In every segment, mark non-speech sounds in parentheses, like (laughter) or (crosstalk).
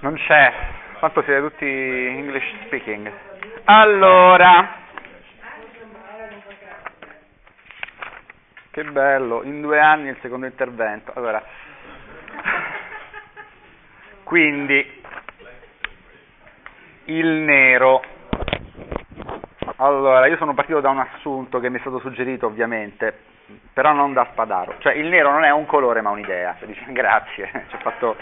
Non c'è, tanto siete tutti English speaking. Allora, che bello, in due anni il secondo intervento. Allora, quindi. Il nero. Allora, io sono partito da un assunto che mi è stato suggerito ovviamente, però non da Spadaro. Cioè il nero non è un colore ma un'idea. (laughs) Dice, grazie, ci ha fatto,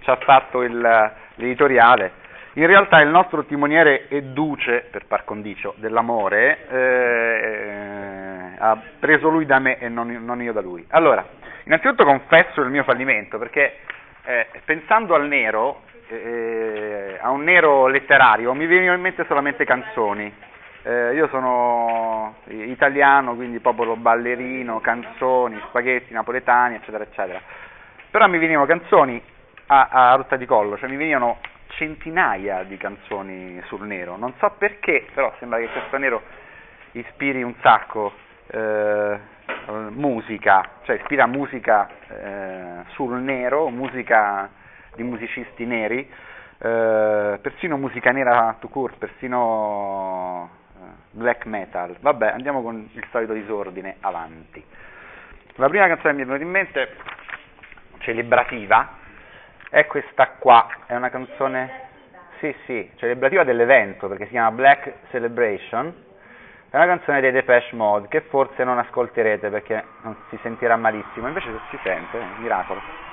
ci ha fatto il, l'editoriale. In realtà il nostro timoniere e duce, per par condicio, dell'amore, eh, ha preso lui da me e non, non, io da lui. Allora, innanzitutto confesso il mio fallimento, perché eh, pensando al nero, eh, a un nero letterario, mi venivano in mente solamente canzoni. Eh, io sono italiano, quindi popolo ballerino, canzoni, spaghetti napoletani, eccetera, eccetera. Però mi venivano canzoni a, a rotta di collo, cioè mi venivano centinaia di canzoni sul nero. Non so perché, però sembra che questo nero ispiri un sacco eh, musica, cioè ispira musica eh, sul nero, musica di musicisti neri, eh, persino musica nera to court, persino black metal. Vabbè, andiamo con il solito disordine avanti. La prima canzone che mi è venuta in mente, celebrativa, è questa qua, è una canzone, sì sì, celebrativa dell'evento, perché si chiama Black Celebration, è una canzone dei Depeche Mode, che forse non ascolterete perché non si sentirà malissimo, invece si sente, è un miracolo.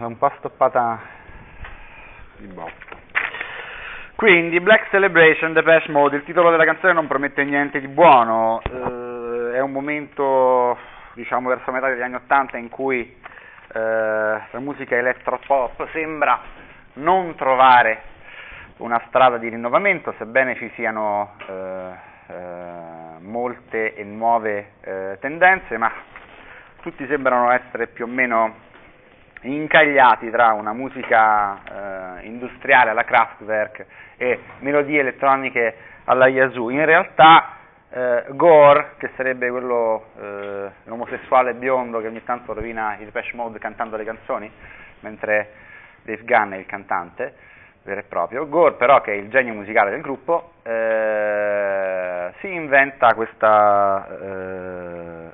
L'ho un po' stoppata di botto. Quindi, Black Celebration, Depeche Mode, il titolo della canzone non promette niente di buono, eh, è un momento, diciamo, verso metà degli anni Ottanta in cui eh, la musica electropop sembra non trovare una strada di rinnovamento, sebbene ci siano eh, eh molte e nuove eh, tendenze, ma tutti sembrano essere più o meno incagliati tra una musica eh, industriale alla Kraftwerk e melodie elettroniche alla Yazoo. In realtà eh, Gore, che sarebbe quello eh, l'omosessuale biondo che ogni tanto rovina il Depeche Mode cantando le canzoni, mentre Dave Gunn è il cantante vero e proprio, Gore però che è il genio musicale del gruppo eh, si inventa questa um,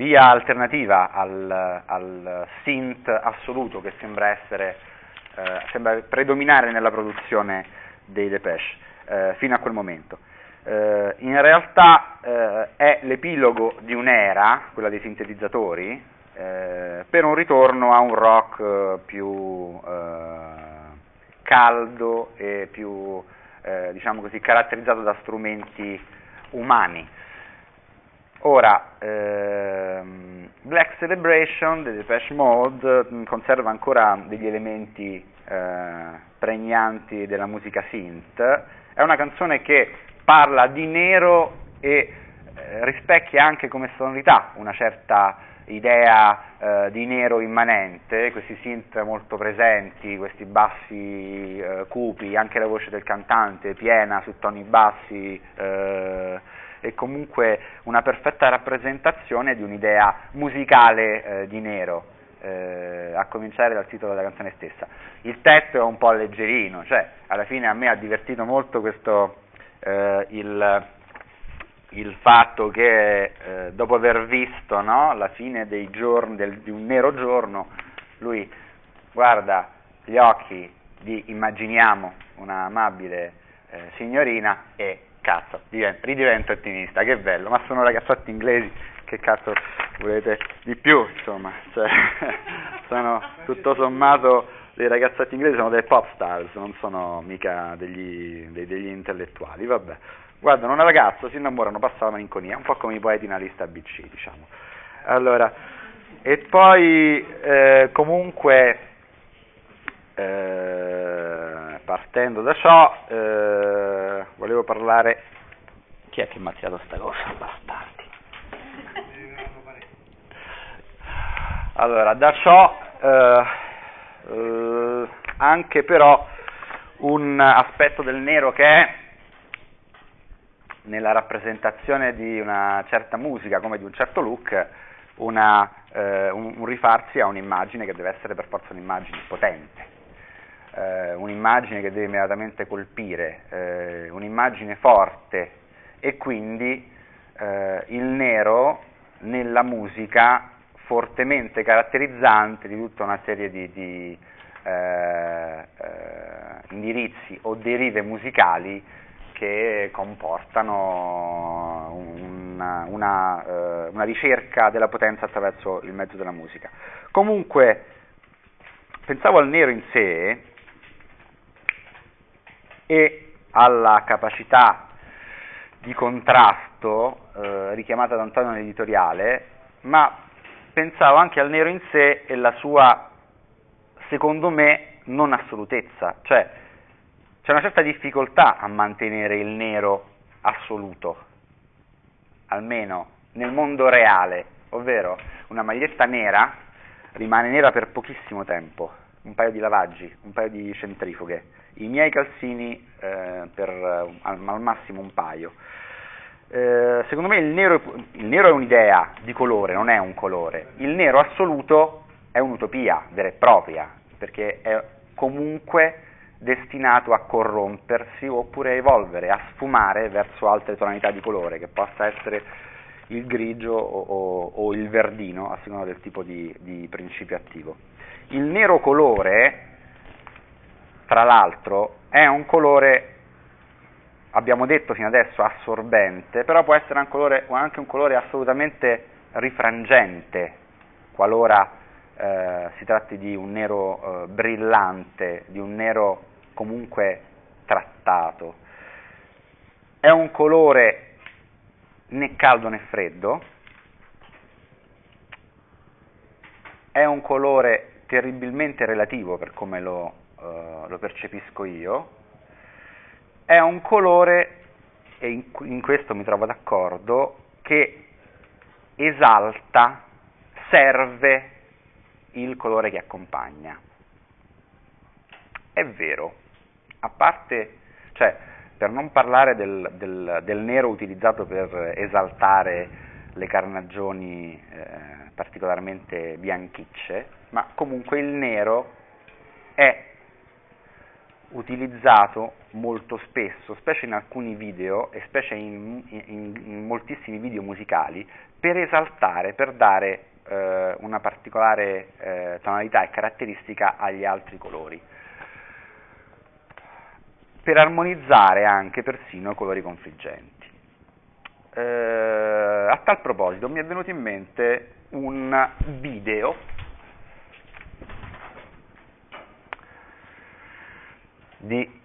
via alternativa al, al synth assoluto che sembra, essere, eh, sembra predominare nella produzione dei Depeche eh, fino a quel momento. Eh, in realtà eh, è l'epilogo di un'era, quella dei sintetizzatori, eh, per un ritorno a un rock eh, più caldo e più diciamo così, caratterizzato da strumenti umani. Ora, ehm, Black Celebration di Depeche Mode mm, conserva ancora degli elementi eh, pregnanti della musica synth, è una canzone che parla di nero e eh, rispecchia anche come sonorità una certa idea eh, di nero immanente, questi synth molto presenti, questi bassi eh, cupi, anche la voce del cantante piena su toni bassi eh, è comunque una perfetta rappresentazione di un'idea musicale eh, di nero, eh, a cominciare dal titolo della canzone stessa. Il tetto è un po' alleggerino, cioè alla fine a me ha divertito molto questo, eh, il, il, fatto che eh, dopo aver visto no, la fine giorni, del, di un nero giorno, lui guarda gli occhi di immaginiamo una amabile eh, signorina e cazzo, ridivento ottimista, che bello, ma sono ragazzotti inglesi, che cazzo volete di più, insomma, cioè, (laughs) sono tutto sommato dei ragazzotti inglesi, sono dei pop stars, non sono mica degli, dei, degli intellettuali, vabbè. Guardano una ragazza, si innamorano, passa la malinconia, un po' come i poeti in una lista BC, diciamo. Allora, e poi eh, comunque eh, partendo da ciò eh, volevo parlare chi è che mi ha tirato sta cosa bastardi? Allora da ciò eh, eh, anche però un aspetto del nero che è nella rappresentazione di una certa musica come di un certo look una, eh, un, un rifarsi a un'immagine che deve essere per forza un'immagine potente eh, un'immagine che deve immediatamente colpire, eh, un'immagine forte e quindi eh, il nero nella musica fortemente caratterizzante di tutta una serie di, di eh, eh, indirizzi o derive musicali che comportano una, una, una ricerca della potenza attraverso il mezzo della musica. Comunque, pensavo al nero in sé e alla capacità di contrasto eh, richiamata da Antonio nell'editoriale, ma pensavo anche al nero in sé e la sua, secondo me, non assolutezza, cioè c'è una certa difficoltà a mantenere il nero assoluto, almeno nel mondo reale, ovvero una maglietta nera rimane nera per pochissimo tempo, un paio di lavaggi, un paio di centrifughe, i miei calzini eh, per al, al, massimo un paio. Eh, secondo me il nero, il nero, è un'idea di colore, non è un colore. Il nero assoluto è un'utopia vera e propria, perché è comunque destinato a corrompersi oppure a evolvere, a sfumare verso altre tonalità di colore, che possa essere il grigio o, o, o il verdino, a seconda del tipo di, di principio attivo. Il nero colore tra l'altro è un colore, abbiamo detto fino adesso, assorbente, però può essere un colore, anche un colore assolutamente rifrangente, qualora eh, si tratti di un nero eh, brillante, di un nero comunque trattato. È un colore né caldo né freddo, è un colore terribilmente relativo per come lo, uh, lo percepisco io, è un colore, e in, in questo mi trovo d'accordo, che esalta, serve il colore che accompagna. È vero, a parte, cioè, per non parlare del, del, del nero utilizzato per esaltare le carnagioni eh, particolarmente bianchicce, ma comunque il nero è utilizzato molto spesso, specie in alcuni video e specie in, in, in moltissimi video musicali, per esaltare, per dare eh, una particolare eh, tonalità e caratteristica agli altri colori, per armonizzare anche persino colori confliggenti. Eh, a tal proposito mi è venuto in mente un video di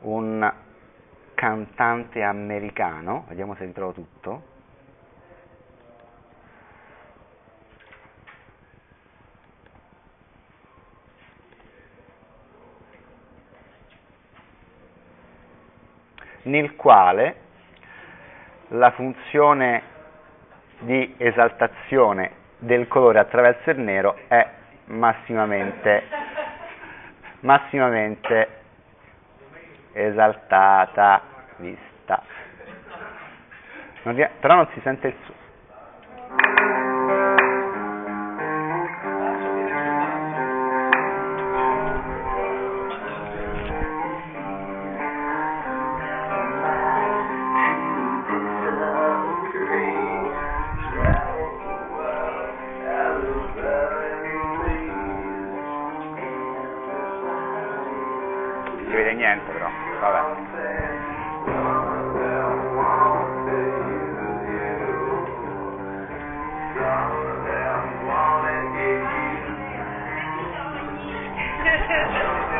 un cantante americano, vediamo se ritrovo tutto, nel quale la funzione di esaltazione del colore attraverso il nero è massimamente, massimamente esaltata, vista. Non, però non si sente il suono. I'm gonna give you.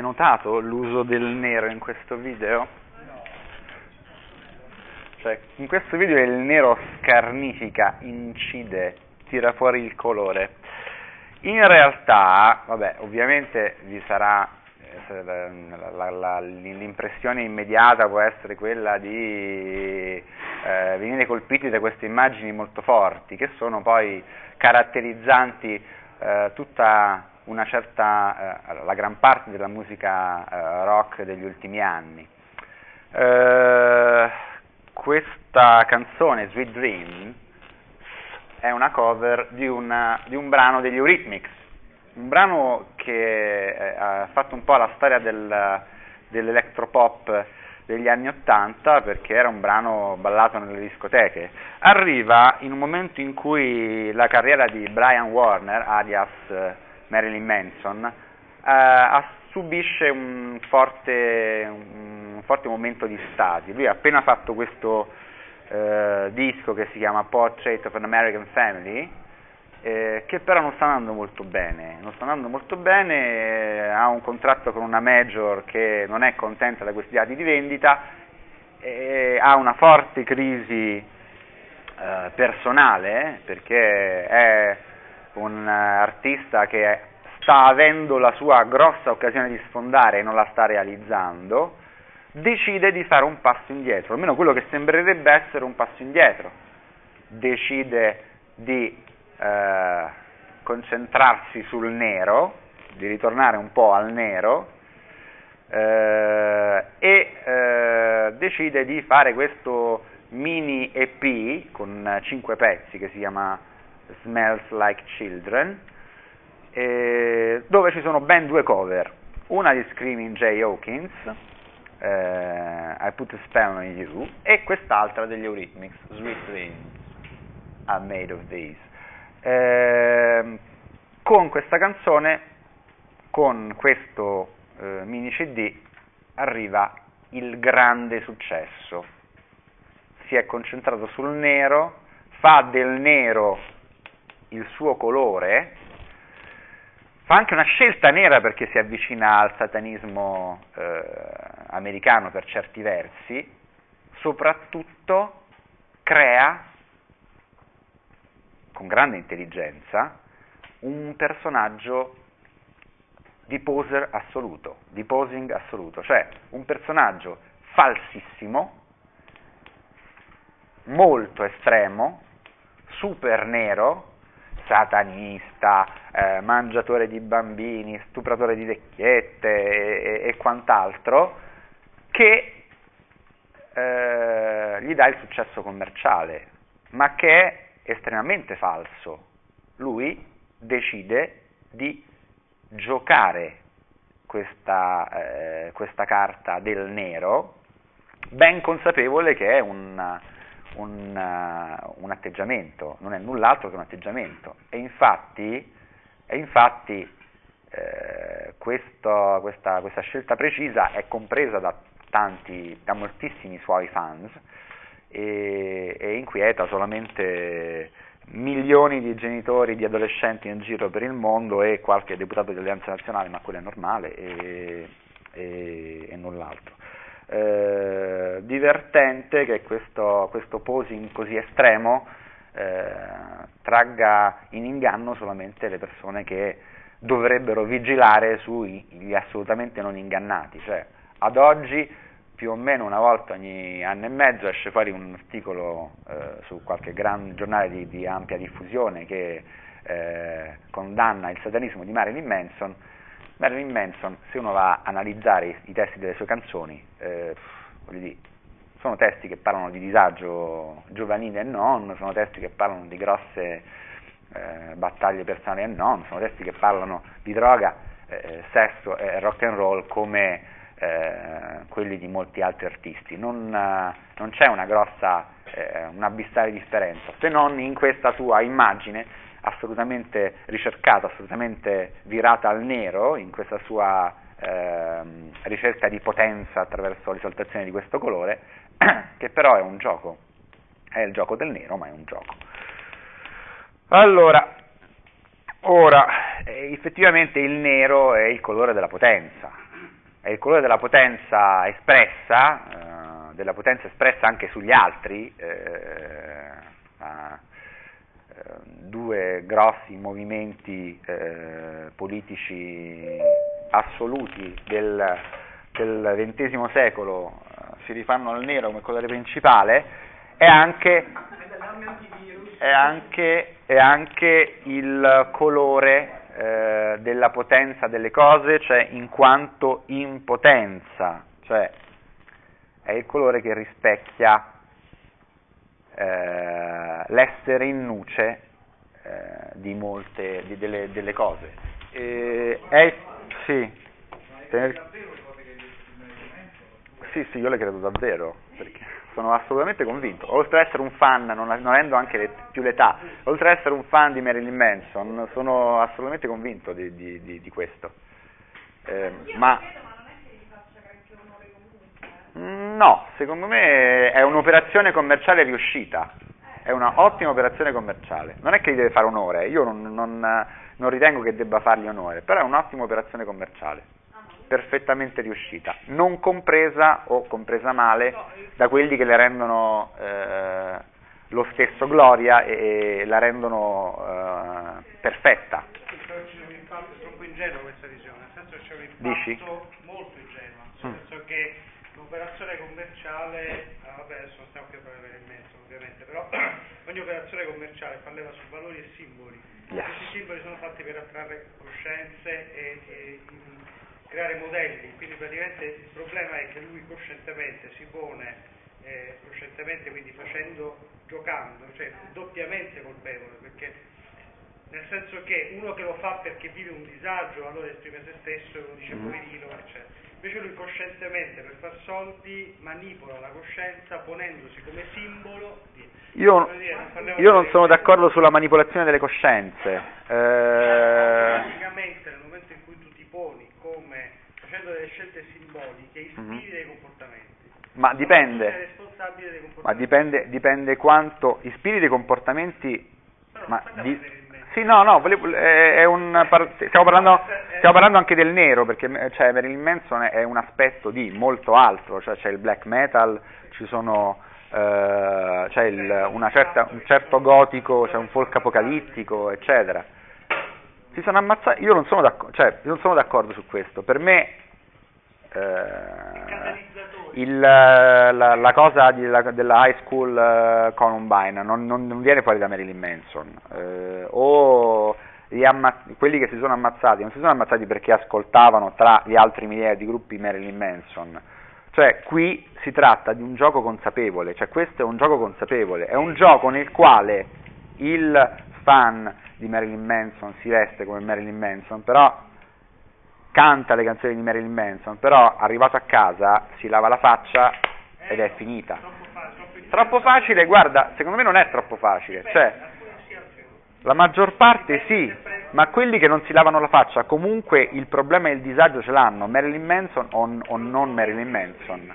Avete notato l'uso del nero in questo video? Cioè, in questo video il nero scarnifica, incide, tira fuori il colore. In realtà, vabbè, ovviamente vi sarà eh, la- la- la- l'impressione immediata può essere quella di eh, venire colpiti da queste immagini molto forti, che sono poi caratterizzanti eh, tutta una certa, eh, la gran parte della musica eh, rock degli ultimi anni. Eh, questa canzone, Sweet Dream, è una cover di, una- di un brano degli Eurythmics, un brano che eh, ha fatto un po' la storia del, dell'electropop degli anni Ottanta perché era un brano ballato nelle discoteche. Arriva in un momento in cui la carriera di Brian Warner, alias eh, Marilyn Manson, eh, subisce un forte, un forte momento di stasi. Lui ha appena fatto questo eh, disco che si chiama Portrait of an American Family, eh, che però non sta andando molto bene, non sta andando molto bene, eh, ha un contratto con una major che non è contenta da questi dati di vendita, eh, ha una forte crisi eh, personale perché è un eh, artista che sta avendo la sua grossa occasione di sfondare e non la sta realizzando, decide di fare un passo indietro, almeno quello che sembrerebbe essere un passo indietro, decide di eh, concentrarsi sul nero, di ritornare un po' al nero eh, e eh, decide di fare questo mini EP con cinque pezzi che si chiama Smells Like Children, eh, dove ci sono ben due cover, una di Screaming Jay Hawkins, eh, I Put a Spell on You, e quest'altra degli Eurythmics, Sweet Dreams Are Made of These. Eh, con questa canzone, con questo eh, mini CD, arriva il grande successo. Si è concentrato sul nero, fa del nero il suo colore, fa anche una scelta nera perché si avvicina al satanismo eh, americano per certi versi, soprattutto crea con grande intelligenza un personaggio di poser assoluto, di posing assoluto, cioè un personaggio falsissimo, molto estremo, super nero, satanista, eh, mangiatore di bambini, stupratore di vecchiette e, e quant'altro, che eh, gli dà il successo commerciale, ma che è estremamente falso. Lui decide di giocare questa, eh, questa carta del nero, ben consapevole che è un, un, uh, un, atteggiamento, non è null'altro che un atteggiamento. E infatti, e infatti eh, questo, questa, questa, scelta precisa è compresa da, tanti, da moltissimi suoi fans e, e inquieta solamente milioni di genitori, di adolescenti in giro per il mondo e qualche deputato di Alleanza Nazionale, ma quello è normale e, e, e null'altro. Eh, divertente che questo, questo, posing così estremo eh, tragga in inganno solamente le persone che dovrebbero vigilare sugli assolutamente non ingannati, cioè ad oggi più o meno una volta ogni anno e mezzo esce fuori un articolo eh, su qualche gran giornale di, di ampia diffusione che eh, condanna il satanismo di Marilyn Manson. Marilyn Manson, se uno va a analizzare i, i testi delle sue canzoni, eh, dire, sono testi che parlano di disagio giovanile e non, sono testi che parlano di grosse eh, battaglie personali e non, sono testi che parlano di droga, eh, sesso e rock and roll come eh, quelli di molti altri artisti. Non, non c'è una grossa, eh, un'abissale differenza, se non in questa sua immagine assolutamente ricercata, assolutamente virata al nero, in questa sua ehm, ricerca di potenza attraverso l'esaltazione di questo colore, (clears throat) che però è un gioco, è il gioco del nero, ma è un gioco. Allora, ora, eh, effettivamente il nero è il colore della potenza, è il colore della potenza espressa, eh, della potenza espressa anche sugli altri, eh, eh, due grossi movimenti eh, politici assoluti del, del XX secolo eh, si rifanno al nero come colore principale, è anche, è anche, è anche il colore eh, della potenza delle cose, cioè in quanto impotenza, cioè è il colore che rispecchia eh, l'essere in nuce eh, di molte di delle, delle, cose. è, sì, tener... sì, sì, io le credo davvero, perché sono assolutamente convinto, oltre ad essere un fan, non, non avendo anche le, più l'età, oltre ad essere un fan di Marilyn Manson, sono assolutamente convinto di, di, di, di questo. Eh, ma no, secondo me è un'operazione commerciale riuscita, è una ottima operazione commerciale. Non è che gli deve fare onore, io non, non, non ritengo che debba fargli onore, però è un'ottima operazione commerciale perfettamente riuscita, non compresa o compresa male da quelli che le rendono eh, lo stesso gloria e, la rendono eh, perfetta. Troppo ingenua questa visione, nel senso c'è un impatto Dici? molto ingenuo, nel senso mm. che l'operazione commerciale, ah, vabbè adesso stiamo più a parlare ovviamente, però (clears throat) ogni operazione commerciale fa leva su valori e simboli. Yes. Questi simboli sono fatti per attrarre conoscenze e, e creare modelli, quindi praticamente il problema è che lui coscientemente si pone, eh, coscientemente quindi facendo, giocando, cioè doppiamente colpevole, perché nel senso che uno che lo fa perché vive un disagio, allora esprime se stesso e uno dice mm-hmm. poverino, eccetera. Invece lui coscientemente per far soldi manipola la coscienza ponendosi come simbolo di... Io, dire, non io non sono d'accordo sulla manipolazione delle coscienze. Eh... Praticamente nel momento in cui tu ti poni come facendo delle scelte simboliche ispiri mm-hmm. dei comportamenti. Ma dipende, ma dipende, dipende quanto ispiri dei comportamenti. No, ma di, sì, no, no, è un, stiamo, parlando, stiamo, parlando, anche del nero, perché cioè, Marilyn Manson è un aspetto di molto altro, cioè c'è il black metal, ci sono, eh, c'è il, certa, un certo gotico, c'è un folk apocalittico, eccetera. Si sono ammazzati, io non sono d'accordo, cioè, non sono d'accordo su questo, per me eh, il, la, la, cosa di, la, della high school uh, Columbine non, non, non, viene fuori da Marilyn Manson, eh, o amma- quelli che si sono ammazzati non si sono ammazzati perché ascoltavano tra gli altri migliaia di gruppi Marilyn Manson, cioè qui si tratta di un gioco consapevole, cioè questo è un gioco consapevole, è un gioco nel quale il fan di Marilyn Manson si veste come Marilyn Manson, però canta le canzoni di Marilyn Manson, però arrivato a casa si lava la faccia ed è finita. Troppo facile, guarda, secondo me non è troppo facile, cioè la maggior parte sì, ma quelli che non si lavano la faccia comunque il problema e il disagio ce l'hanno, Marilyn Manson o, o non Marilyn Manson.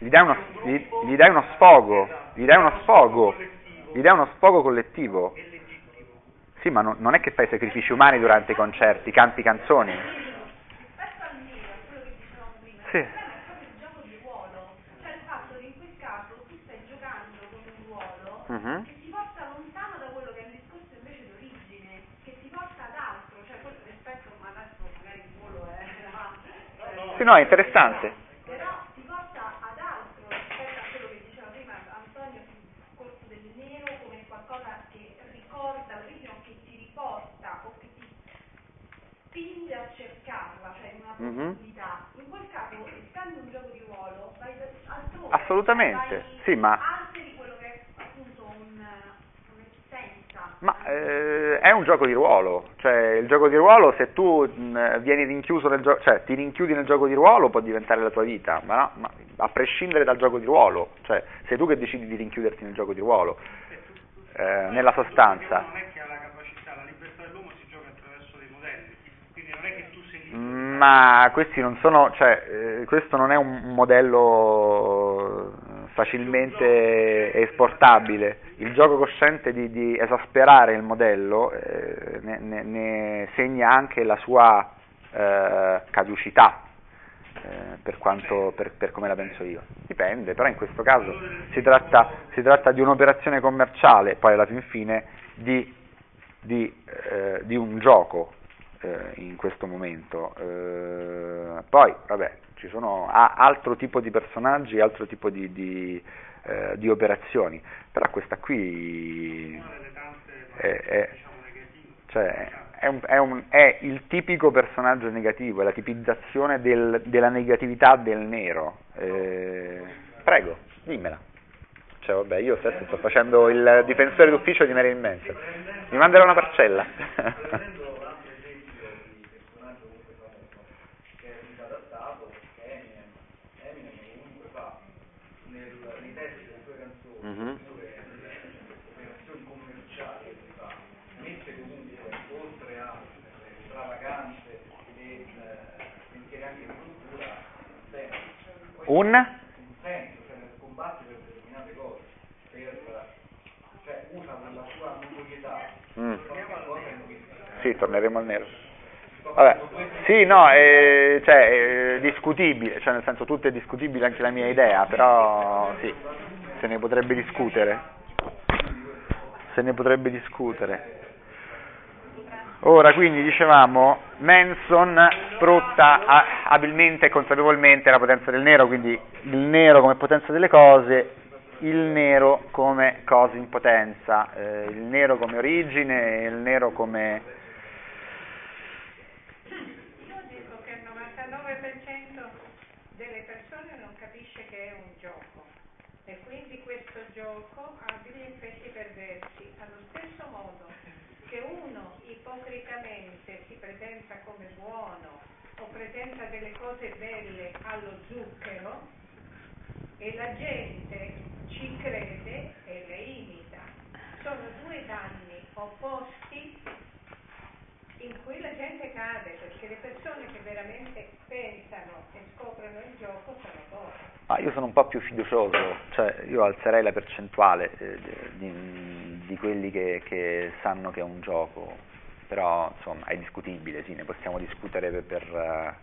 Gli dai uno, gli, gli dai uno sfogo, gli dai uno sfogo, gli dai uno sfogo collettivo. Sì, ma non, non è che fai sacrifici umani durante i concerti, canti canzoni. Rispetto al nero, a quello che dicevamo prima, Sì. il problema è proprio il gioco di ruolo, cioè il fatto che in quel caso tu stai giocando con un ruolo che ti porta lontano da quello che è il discorso invece d'origine, che ti porta ad altro, cioè quello rispetto, ma adesso magari il ruolo è Sì, no, è interessante. però ti porta ad altro rispetto a quello che diceva prima Antonio sul discorso del nero come qualcosa che ricorda l'origine o che ti riporta o che ti spinge a cioè in Mhm. quel caso, essendo un gioco di ruolo, vai altrove, Assolutamente, sì, ma- alteri quello che è appunto un, un'esistenza. Ma eh, è un gioco di ruolo, cioè il gioco di ruolo se tu mh, vieni rinchiuso nel gioco, cioè ti rinchiudi nel gioco di ruolo può diventare la tua vita, ma, no, ma a prescindere dal gioco di ruolo, cioè sei tu che decidi di rinchiuderti nel gioco di ruolo, eh, nella sostanza. Non è che ha la capacità, la libertà dell'uomo si gioca attraverso dei modelli, quindi non è che tu sei libero. Ma questi non sono, cioè, eh, questo non è un modello facilmente esportabile. Il gioco cosciente di, di esasperare il modello eh, ne, ne- ne segna anche la sua eh, caducità, eh, per, quanto, per, per come la penso io. Dipende, però in questo caso si tratta, si tratta di un'operazione commerciale, poi alla fin fine di, di, eh, di un gioco eh, in questo momento. Eh, poi, vabbè, ci sono altro tipo di personaggi, altro tipo di, di, eh, di operazioni, però questa qui è, è- cioè, è, un- un- è il tipico personaggio negativo, è la tipizzazione del- della negatività del nero. Eh, prego, dimmela. Cioè, vabbè, io stesso sto facendo il difensore d'ufficio di Marilyn Manson. Mi manderà una parcella. (laughs) Prendendo un altro esempio di personaggio comunque famoso, che è adattato, che è Eminem. Eminem comunque fa nel, nei testi delle sue canzoni, Mhm. oppure nelle operazioni commerciali che si fa, mette comunque oltre a le stravaganze e eh, sentieri anche di cultura, un senso. Poi Un? senso, cioè nel combattere per determinate cose, per, cioè usa quella sua notorietà, Mm. Sì, torneremo al nero. Vabbè, sì, no, è, cioè, è discutibile, cioè nel senso tutto è discutibile anche la mia idea, però sì, se ne potrebbe discutere. Se ne potrebbe discutere. Ora, quindi dicevamo, Manson sfrutta abilmente e consapevolmente la potenza del nero, quindi il nero come potenza delle cose, il nero come cosa in potenza, eh, il nero come origine, il nero come... Io dico che il 99% delle persone non capisce che è un gioco e quindi questo gioco ha degli effetti perversi. Allo stesso modo che uno ipocritamente si presenta come buono o presenta delle cose belle allo zucchero e la gente ci crede e le imita. Sono due danni opposti in cui la gente cade perché le persone che veramente pensano e scoprono il gioco sono poche. Ah, io sono un po' più fiducioso, cioè io alzerei la percentuale eh, di, di quelli che, che sanno che è un gioco, però insomma è discutibile, sì, ne possiamo discutere per, per, eh,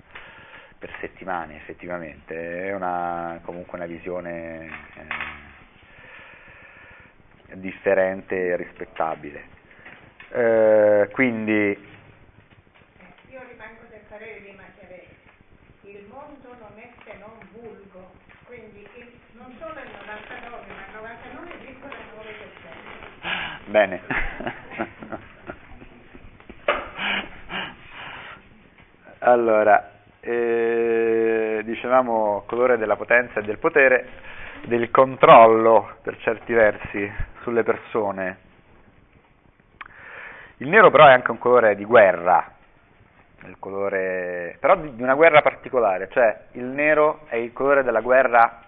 per settimane effettivamente, è una, comunque una visione eh, differente e rispettabile. Eh, quindi parere di Machiavelli. Il mondo non è se non vulgo, quindi non solo il 99 ma il 99,9%. Bene. (laughs) allora, eh, dicevamo colore della potenza e del potere, del controllo per certi versi sulle persone. Il nero però è anche un colore di guerra, il colore, però di, una guerra particolare, cioè il nero è il colore della guerra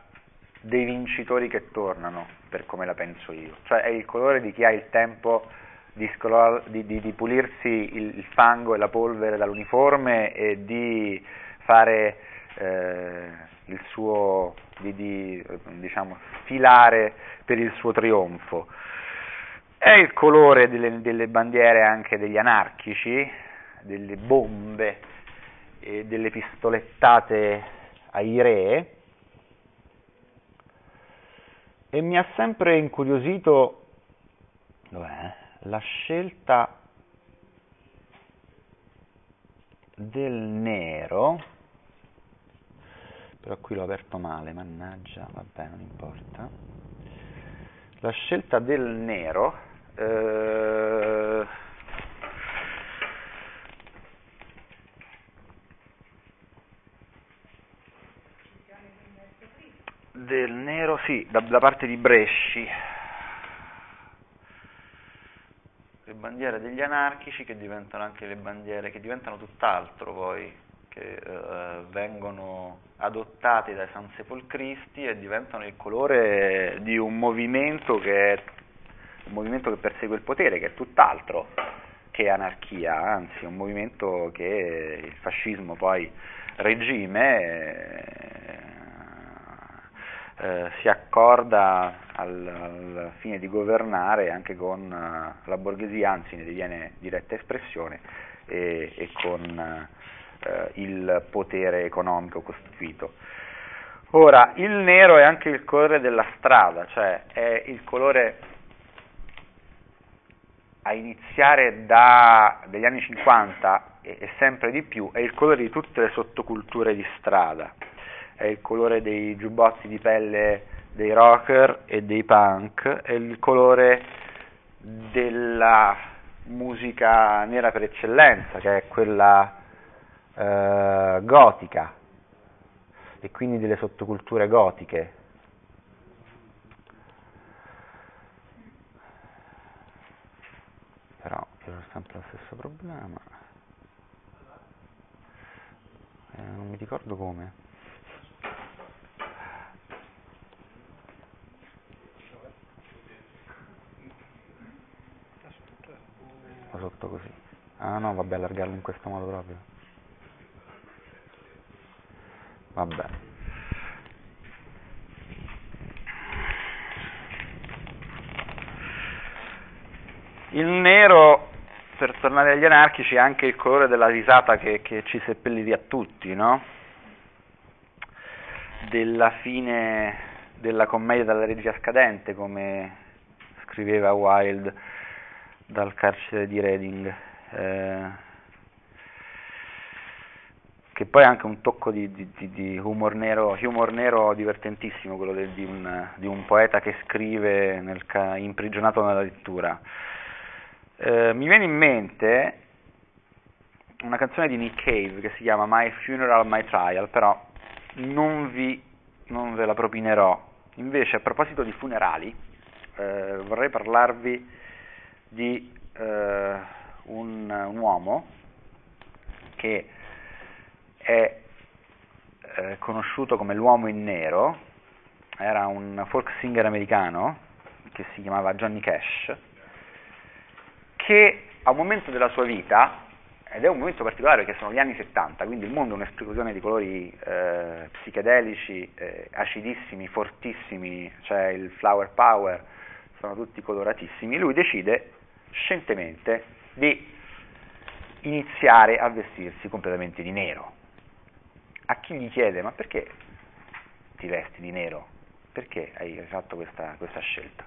dei vincitori che tornano, per come la penso io, cioè è il colore di chi ha il tempo di, scroll- di- di- di pulirsi il, il fango e la polvere dall'uniforme e di fare eh, il suo, di, di diciamo, sfilare per il suo trionfo. È il colore delle, delle bandiere anche degli anarchici, delle bombe e delle pistolettate ai re, e mi ha sempre incuriosito dov'è, la scelta del nero, però qui l'ho aperto male, mannaggia, vabbè, non importa. La scelta del nero eh, del nero, sì, da, da parte di Bresci. Le bandiere degli anarchici che diventano anche le bandiere, che diventano tutt'altro poi, che eh, vengono adottate dai Sansepolcristi e diventano il colore di un movimento che è un movimento che persegue il potere, che è tutt'altro che anarchia, anzi un movimento che il fascismo poi regime eh, si accorda al, al, fine di governare anche con uh, la borghesia, anzi ne diviene diretta espressione, e, e con uh, il potere economico costituito. Ora, il nero è anche il colore della strada, cioè è il colore a iniziare dagli anni 50 e, e sempre di più, è il colore di tutte le sottoculture di strada è il colore dei giubbotti di pelle dei rocker e dei punk, è il colore della musica nera per eccellenza, che è quella eh, gotica, e quindi delle sottoculture gotiche. Però io ho sempre lo stesso problema. Eh, non mi ricordo come. Sotto così. Ah no, vabbè, allargarlo in questo modo proprio. Vabbè. Il nero, per tornare agli anarchici, è anche il colore della risata che, che ci seppellì via tutti, no? Della fine della commedia della regia scadente, come scriveva Wilde dal carcere di Reading, eh, che poi è anche un tocco di, di, di humor, nero, humor, nero, divertentissimo, quello del, di, un, di, un, poeta che scrive nel, imprigionato nella lettura. Eh, mi viene in mente una canzone di Nick Cave che si chiama My Funeral, My Trial, però non, vi, non ve la propinerò. Invece, a proposito di funerali, eh, vorrei parlarvi di eh, un, un, uomo che è eh, conosciuto come l'uomo in nero, era un folk singer americano che si chiamava Johnny Cash, che a un momento della sua vita, ed è un momento particolare perché sono gli anni 70, quindi il mondo è un'esplosione di colori eh, psichedelici, eh, acidissimi, fortissimi, cioè il flower power, sono tutti coloratissimi, lui decide scientemente di iniziare a vestirsi completamente di nero. A chi gli chiede ma perché ti vesti di nero? Perché hai fatto questa, questa scelta?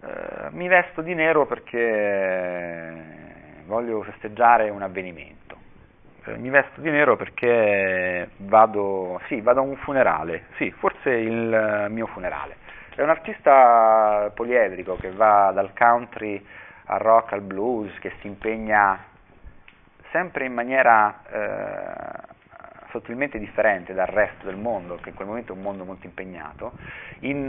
Uh, mi vesto di nero perché voglio festeggiare un avvenimento. Uh, mi vesto di nero perché vado, sì, vado a un funerale, sì, forse il mio funerale. È un artista poliedrico che va dal country al rock, al blues, che si impegna sempre in maniera eh, sottilmente differente dal resto del mondo, che in quel momento è un mondo molto impegnato, in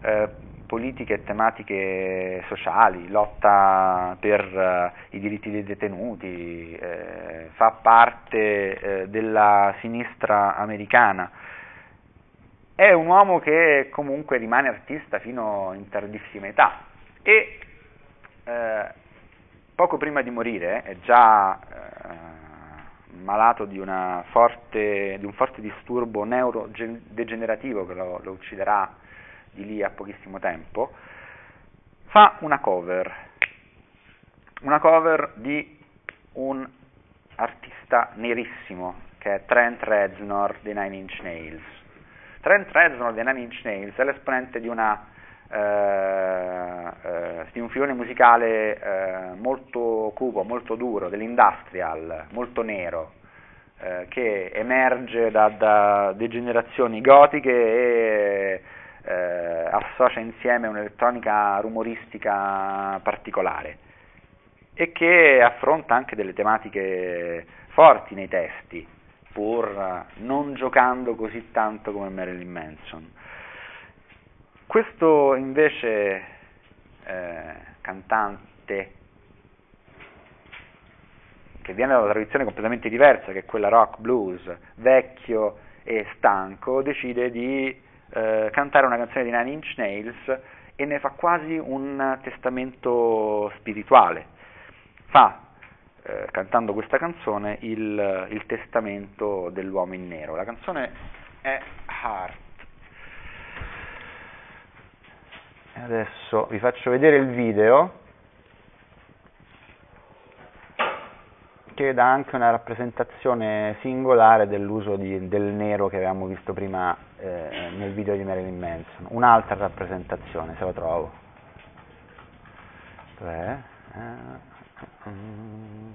eh, politiche e tematiche sociali, lotta per eh, i diritti dei detenuti, eh, fa parte eh, della sinistra americana. È un uomo che comunque rimane artista fino in tardissima età e eh, poco prima di morire, è già eh, malato di, forte, di un forte disturbo neurodegenerativo che lo, lo ucciderà di lì a pochissimo tempo, fa una cover, una cover di un artista nerissimo che è Trent Reznor dei Nine Inch Nails. Trent Reznor dei Nine Inch Nails è l'esponente di, una, di un filone musicale eh, molto cupo, molto duro, dell'industrial, molto nero, eh, che emerge da, da degenerazioni gotiche e eh, associa insieme un'elettronica rumoristica particolare e che affronta anche delle tematiche forti nei testi, pur non giocando così tanto come Marilyn Manson. Questo invece eh, cantante che viene da una tradizione completamente diversa, che è quella rock blues, vecchio e stanco, decide di eh, cantare una canzone di Nine Inch Nails e ne fa quasi un testamento spirituale. Fa, eh, cantando questa canzone, il, il testamento dell'uomo in nero. La canzone è Heart. Adesso vi faccio vedere il video che dà anche una rappresentazione singolare dell'uso di, del nero che avevamo visto prima eh, nel video di Marilyn Manson. Un'altra rappresentazione, se la trovo. Dov'è? Eh, mm.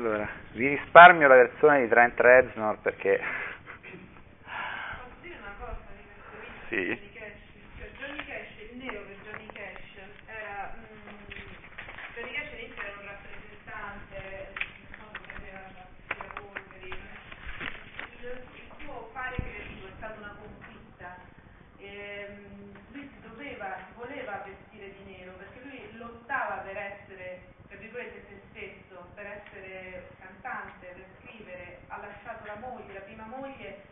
Allora, vi risparmio la versione di Trent Reznor perché... Posso dire una cosa di questo video Sì. di Johnny Cash? Cioè Johnny Cash, il nero per Johnny Cash era mm, Johnny Cash all'inizio era un rappresentante, non so come era la Wolverine. Il, il suo fare creativo è stata una conquista. Ehm, lui si doveva, si voleva vestire di nero perché lui lottava per essere, tra virgolette, se stesso, per essere cantante, per scrivere, ha lasciato la moglie, la prima moglie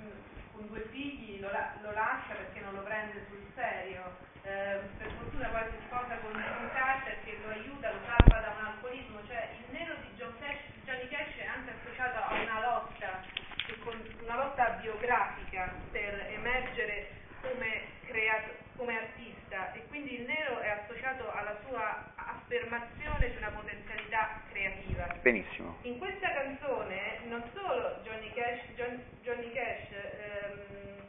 mm, con due figli lo, la- lo lascia perché non lo prende sul serio, Eh, per fortuna poi si sposa con Jim Carter che lo aiuta, lo salva da un alcolismo, cioè il nero di John Cash, Johnny Cash è anche associato a una lotta, che con- una lotta biografica per emergere come, creato- come artista e quindi il nero è associato alla sua affermazione di una potenzialità creativa. Benissimo. In questa canzone non solo Johnny Cash, John- Johnny Cash ehm,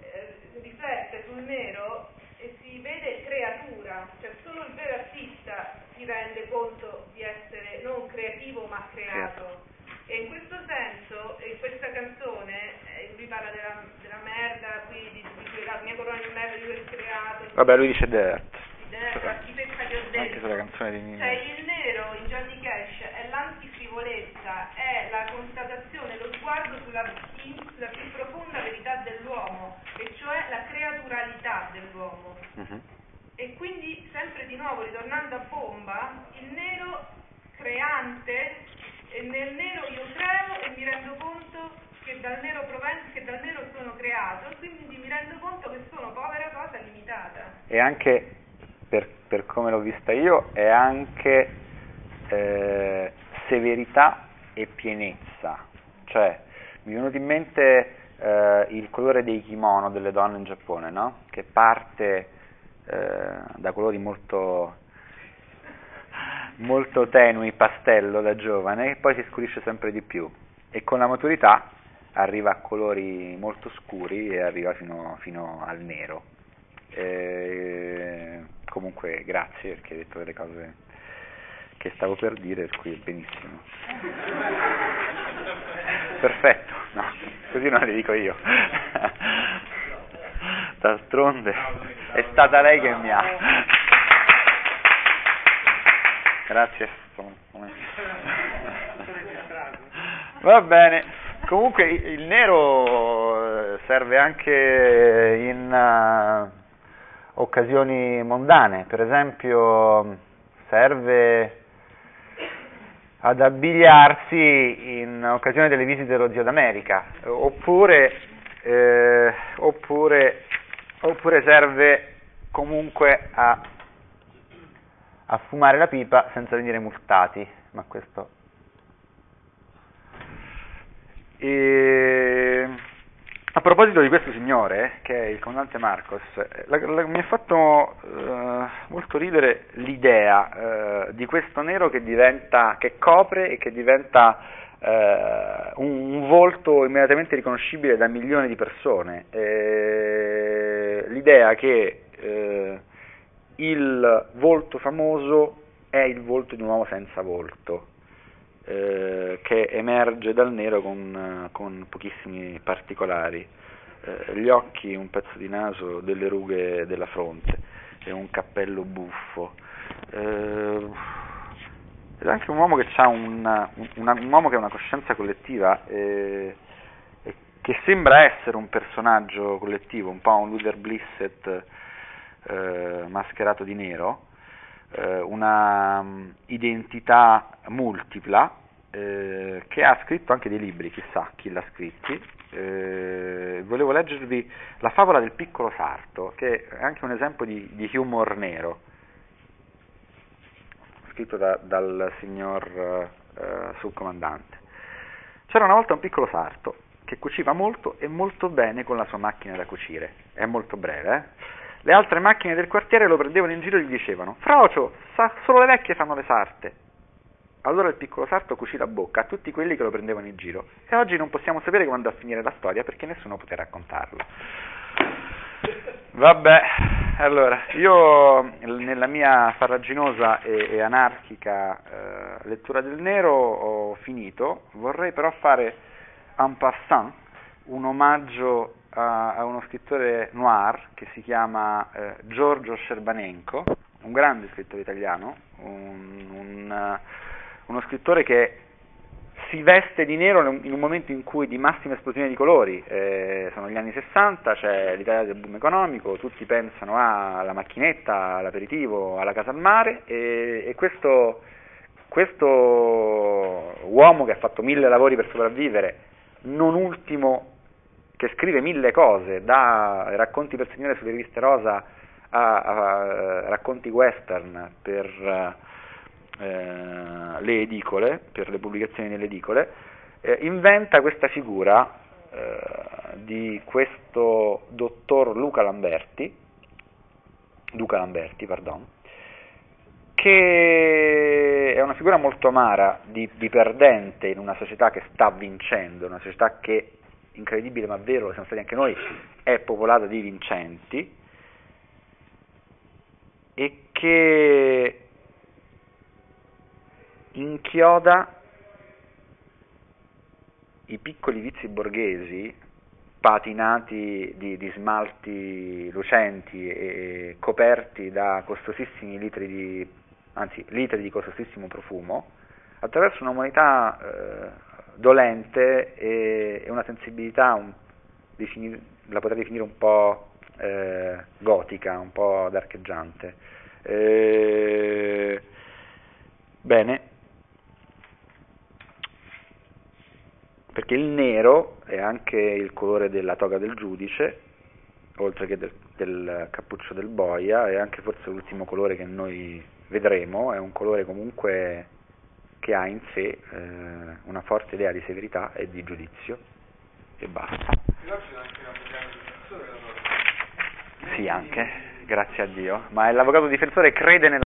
eh, riflette sul nero e si vede creatura, cioè solo il vero artista si rende conto di essere non creativo ma creato. E in questo senso, in questa canzone, eh, lui parla della, della merda, qui, di, di, la mia corona di merda di è creato, Vabbè, lui dice Dirt. di dentro, la schifezza che ho Anche dentro. sulla canzone di Cioè Nino. il nero in Johnny Cash è l'antifrivolezza, è la constatazione, lo sguardo sulla, in- sulla più profonda verità dell'uomo, e cioè la creaturalità dell'uomo. Mhm. E quindi sempre di nuovo ritornando a bomba, il nero creante, e nel nero io creo e mi rendo conto che dal nero provengo, che dal nero sono creato, e quindi mi rendo conto che sono povera cosa limitata. E anche, per, per come l'ho vista io, è anche eh, severità e pienezza. Cioè, mi è venuto in mente eh, il colore dei kimono delle donne in Giappone, no? Che parte eh, da colori molto, molto tenui, pastello da giovane, e poi si scurisce sempre di più. E con la maturità arriva a colori molto scuri e arriva fino, fino al nero. Eh, comunque grazie perché hai detto delle cose che stavo per dire, per cui benissimo. Perfetto, no, così non le dico io. D'altronde è stata lei che mi ha. Grazie. Va bene, comunque il nero serve anche in eh, occasioni mondane, per esempio serve ad abbigliarsi in occasione delle visite dello zio d'America, oppure, eh, oppure, oppure serve comunque a, a fumare la pipa senza venire multati, ma questo e, a proposito di questo signore, che è il comandante Marcos, la- la- mi ha fatto eh, molto ridere l'idea eh, di questo nero che, diventa, che copre e che diventa eh, un, un volto immediatamente riconoscibile da milioni di persone. L'idea che eh, il volto famoso è il volto di un uomo senza volto eh, che emerge dal nero con, con pochissimi particolari, Eh, gli occhi, un pezzo di naso, delle rughe della fronte e un cappello buffo. Eh, ed è anche un uomo che ha una, una- un uomo che ha una coscienza collettiva eh, e che sembra essere un personaggio collettivo, un po' un Luther Blissett eh, mascherato di nero, eh, una mm, identità multipla eh, che ha scritto anche dei libri, chissà chi l'ha scritti. Eh, volevo leggervi la favola del piccolo sarto, che è anche un esempio di, di humor nero, scritto da- dal signor eh, subcomandante. C'era una volta un piccolo sarto che cuciva molto e molto bene con la sua macchina da cucire. È molto breve, eh? Le altre macchine del quartiere lo prendevano in giro e gli dicevano: Frocio, sa, solo le vecchie fanno le sarte. Allora il piccolo sarto cucì la bocca a tutti quelli che lo prendevano in giro. E oggi non possiamo sapere come andò a finire la storia perché nessuno poté raccontarla. Vabbè, allora, io nella mia farraginosa e, e anarchica eh, lettura del nero ho finito, vorrei però fare en passant un omaggio a, uno scrittore noir che si chiama eh, Giorgio Scerbanenko, un grande scrittore italiano, un, un, uno scrittore che si veste di nero in un momento in cui di massima esplosione di colori, eh, sono gli anni 60, c'è l'Italia del boom economico, tutti pensano alla macchinetta, all'aperitivo, alla casa al mare e, e questo, questo, uomo che ha fatto mille lavori per sopravvivere, non ultimo che scrive mille cose, da racconti per signore sulle riviste rosa a, a racconti western per eh, le edicole, per le pubblicazioni nelle edicole, eh, inventa questa figura eh, di questo dottor Luca Lamberti, Luca Lamberti, pardon, che è una figura molto amara di, di, perdente in una società che sta vincendo, una società che, incredibile ma vero, siamo stati anche noi, è popolata di vincenti e che inchioda i piccoli vizi borghesi patinati di, di, smalti lucenti e coperti da costosissimi litri di, anzi, litri di costosissimo profumo, attraverso una umanità eh, dolente e, e, una sensibilità, un, definir, la potrei definire un po' eh, gotica, un po' d'archeggiante. Eh, bene, perché il nero è anche il colore della toga del giudice, oltre che del, del cappuccio del boia, è anche forse l'ultimo colore che noi vedremo, è un colore comunque che ha in sé eh, una forte idea di severità e di giudizio e basta. Sì, anche, grazie a Dio, ma l'avvocato difensore crede nella